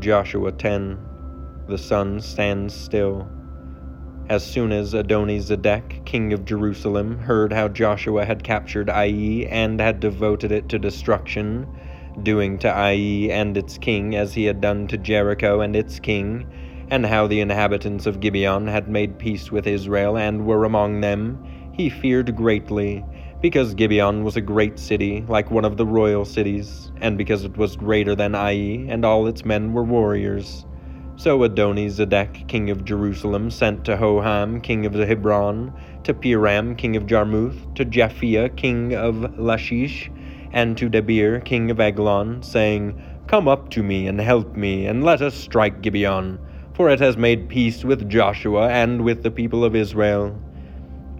Joshua 10 The sun stands still. As soon as Adoni-Zedek, king of Jerusalem, heard how Joshua had captured Ai and had devoted it to destruction, doing to Ai and its king as he had done to Jericho and its king, and how the inhabitants of Gibeon had made peace with Israel and were among them, he feared greatly because Gibeon was a great city, like one of the royal cities, and because it was greater than Ai, and all its men were warriors. So Adoni-Zedek, king of Jerusalem, sent to Hoham, king of Hebron, to Piram, king of Jarmuth, to Japhia, king of Lachish, and to Debir, king of Eglon, saying, Come up to me and help me, and let us strike Gibeon, for it has made peace with Joshua and with the people of Israel.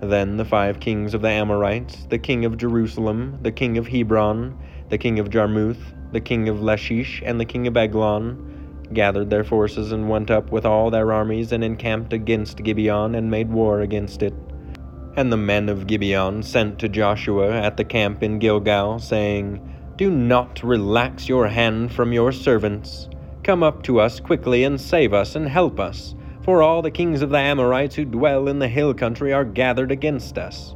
Then the five kings of the Amorites, the king of Jerusalem, the king of Hebron, the king of Jarmuth, the king of Lachish, and the king of Eglon, gathered their forces and went up with all their armies and encamped against Gibeon and made war against it. And the men of Gibeon sent to Joshua at the camp in Gilgal, saying, Do not relax your hand from your servants. Come up to us quickly and save us and help us for all the kings of the Amorites who dwell in the hill country are gathered against us.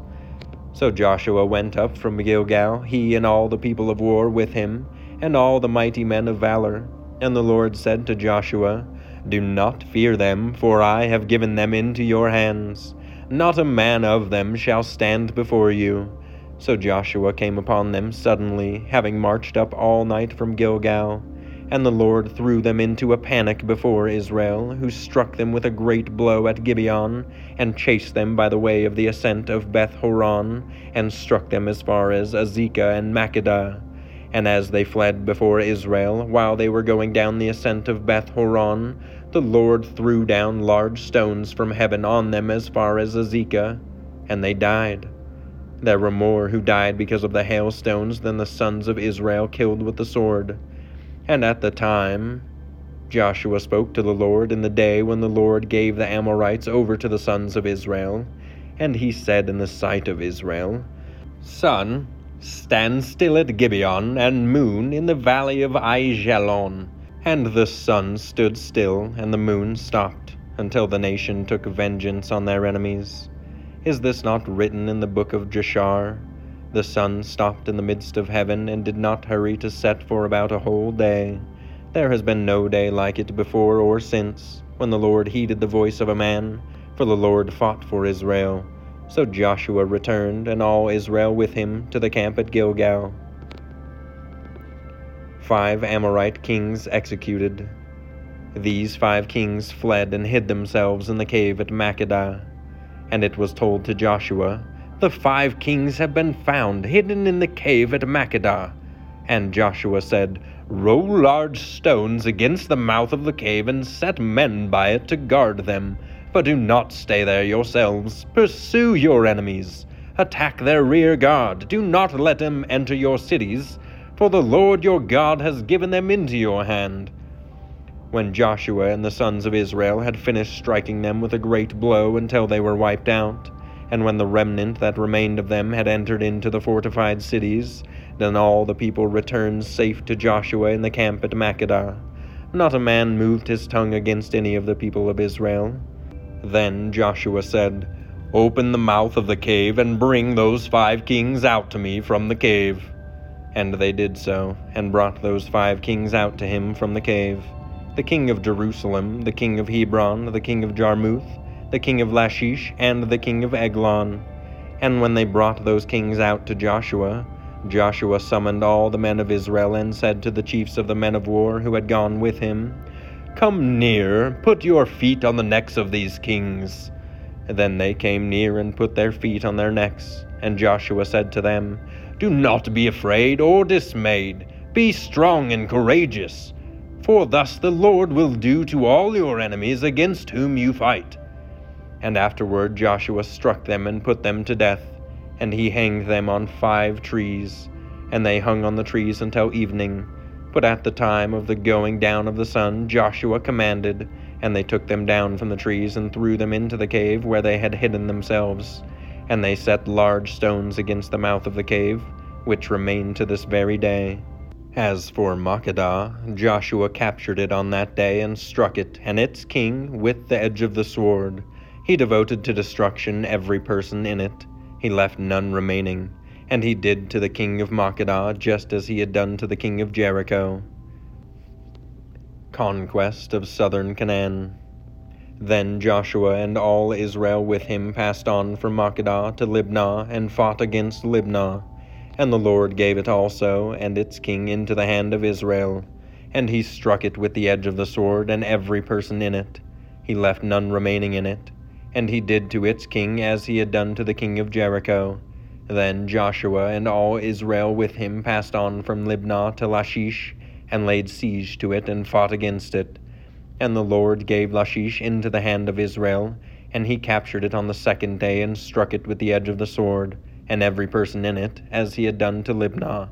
So Joshua went up from Gilgal, he and all the people of war with him, and all the mighty men of valor. And the Lord said to Joshua, Do not fear them, for I have given them into your hands. Not a man of them shall stand before you. So Joshua came upon them suddenly, having marched up all night from Gilgal. And the Lord threw them into a panic before Israel, who struck them with a great blow at Gibeon, and chased them by the way of the ascent of Beth Horon, and struck them as far as Azekah and Makkedah. And as they fled before Israel, while they were going down the ascent of Beth Horon, the Lord threw down large stones from heaven on them as far as Azekah, and they died. There were more who died because of the hailstones than the sons of Israel killed with the sword. And at the time, Joshua spoke to the Lord in the day when the Lord gave the Amorites over to the sons of Israel. And he said in the sight of Israel, Sun, stand still at Gibeon, and moon in the valley of Aijalon. And the sun stood still, and the moon stopped, until the nation took vengeance on their enemies. Is this not written in the book of Jashar? The sun stopped in the midst of heaven and did not hurry to set for about a whole day. There has been no day like it before or since, when the Lord heeded the voice of a man, for the Lord fought for Israel. So Joshua returned, and all Israel with him, to the camp at Gilgal. Five Amorite kings executed. These five kings fled and hid themselves in the cave at Makkedah. And it was told to Joshua, the five kings have been found hidden in the cave at Makkedah. And Joshua said, Roll large stones against the mouth of the cave and set men by it to guard them. But do not stay there yourselves. Pursue your enemies. Attack their rear guard. Do not let them enter your cities, for the Lord your God has given them into your hand. When Joshua and the sons of Israel had finished striking them with a great blow until they were wiped out, and when the remnant that remained of them had entered into the fortified cities, then all the people returned safe to Joshua in the camp at Makkedah. Not a man moved his tongue against any of the people of Israel. Then Joshua said, Open the mouth of the cave and bring those five kings out to me from the cave. And they did so, and brought those five kings out to him from the cave the king of Jerusalem, the king of Hebron, the king of Jarmuth, the king of Lachish, and the king of Eglon. And when they brought those kings out to Joshua, Joshua summoned all the men of Israel and said to the chiefs of the men of war who had gone with him, Come near, put your feet on the necks of these kings. Then they came near and put their feet on their necks. And Joshua said to them, Do not be afraid or dismayed. Be strong and courageous. For thus the Lord will do to all your enemies against whom you fight. And afterward Joshua struck them and put them to death, and he hanged them on five trees. And they hung on the trees until evening. But at the time of the going down of the sun, Joshua commanded, and they took them down from the trees and threw them into the cave where they had hidden themselves. And they set large stones against the mouth of the cave, which remain to this very day. As for Makkedah, Joshua captured it on that day and struck it and its king with the edge of the sword. He devoted to destruction every person in it. He left none remaining. And he did to the king of Makkedah just as he had done to the king of Jericho. Conquest of southern Canaan. Then Joshua and all Israel with him passed on from Makkedah to Libnah and fought against Libnah. And the Lord gave it also, and its king, into the hand of Israel. And he struck it with the edge of the sword, and every person in it. He left none remaining in it. And he did to its king as he had done to the king of Jericho. Then Joshua and all Israel with him passed on from Libnah to Lachish, and laid siege to it, and fought against it. And the Lord gave Lachish into the hand of Israel, and he captured it on the second day, and struck it with the edge of the sword and every person in it, as he had done to Libnah.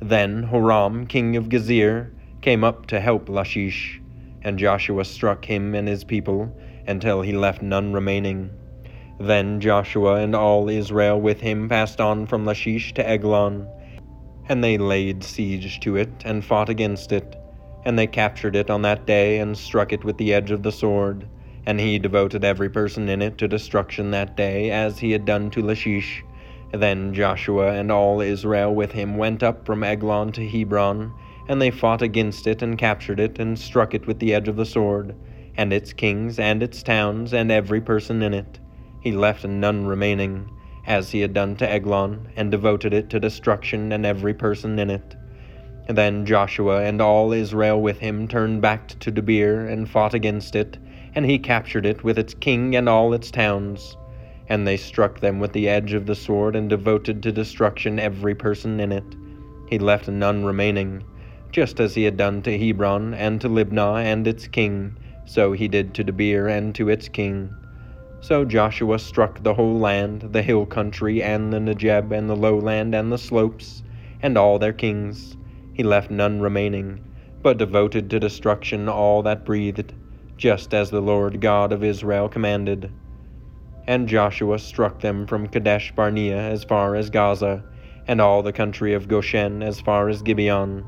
Then Horam, king of Gezer, came up to help Lachish, and Joshua struck him and his people until he left none remaining. Then Joshua and all Israel with him passed on from Lachish to Eglon, and they laid siege to it and fought against it, and they captured it on that day and struck it with the edge of the sword. And he devoted every person in it to destruction that day, as he had done to Lachish then Joshua and all Israel with him went up from Eglon to Hebron, and they fought against it and captured it and struck it with the edge of the sword, and its kings and its towns and every person in it. He left none remaining, as he had done to Eglon, and devoted it to destruction and every person in it. Then Joshua and all Israel with him turned back to Debir and fought against it, and he captured it with its king and all its towns. And they struck them with the edge of the sword and devoted to destruction every person in it. He left none remaining, just as he had done to Hebron and to Libnah and its king, so he did to Debir and to its king. So Joshua struck the whole land, the hill country, and the Negeb, and the lowland, and the slopes, and all their kings. He left none remaining, but devoted to destruction all that breathed, just as the Lord God of Israel commanded. And Joshua struck them from Kadesh Barnea as far as Gaza, and all the country of Goshen as far as Gibeon.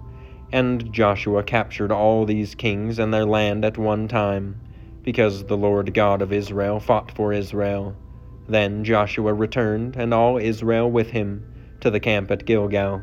And Joshua captured all these kings and their land at one time, because the Lord God of Israel fought for Israel. Then Joshua returned, and all Israel with him, to the camp at Gilgal.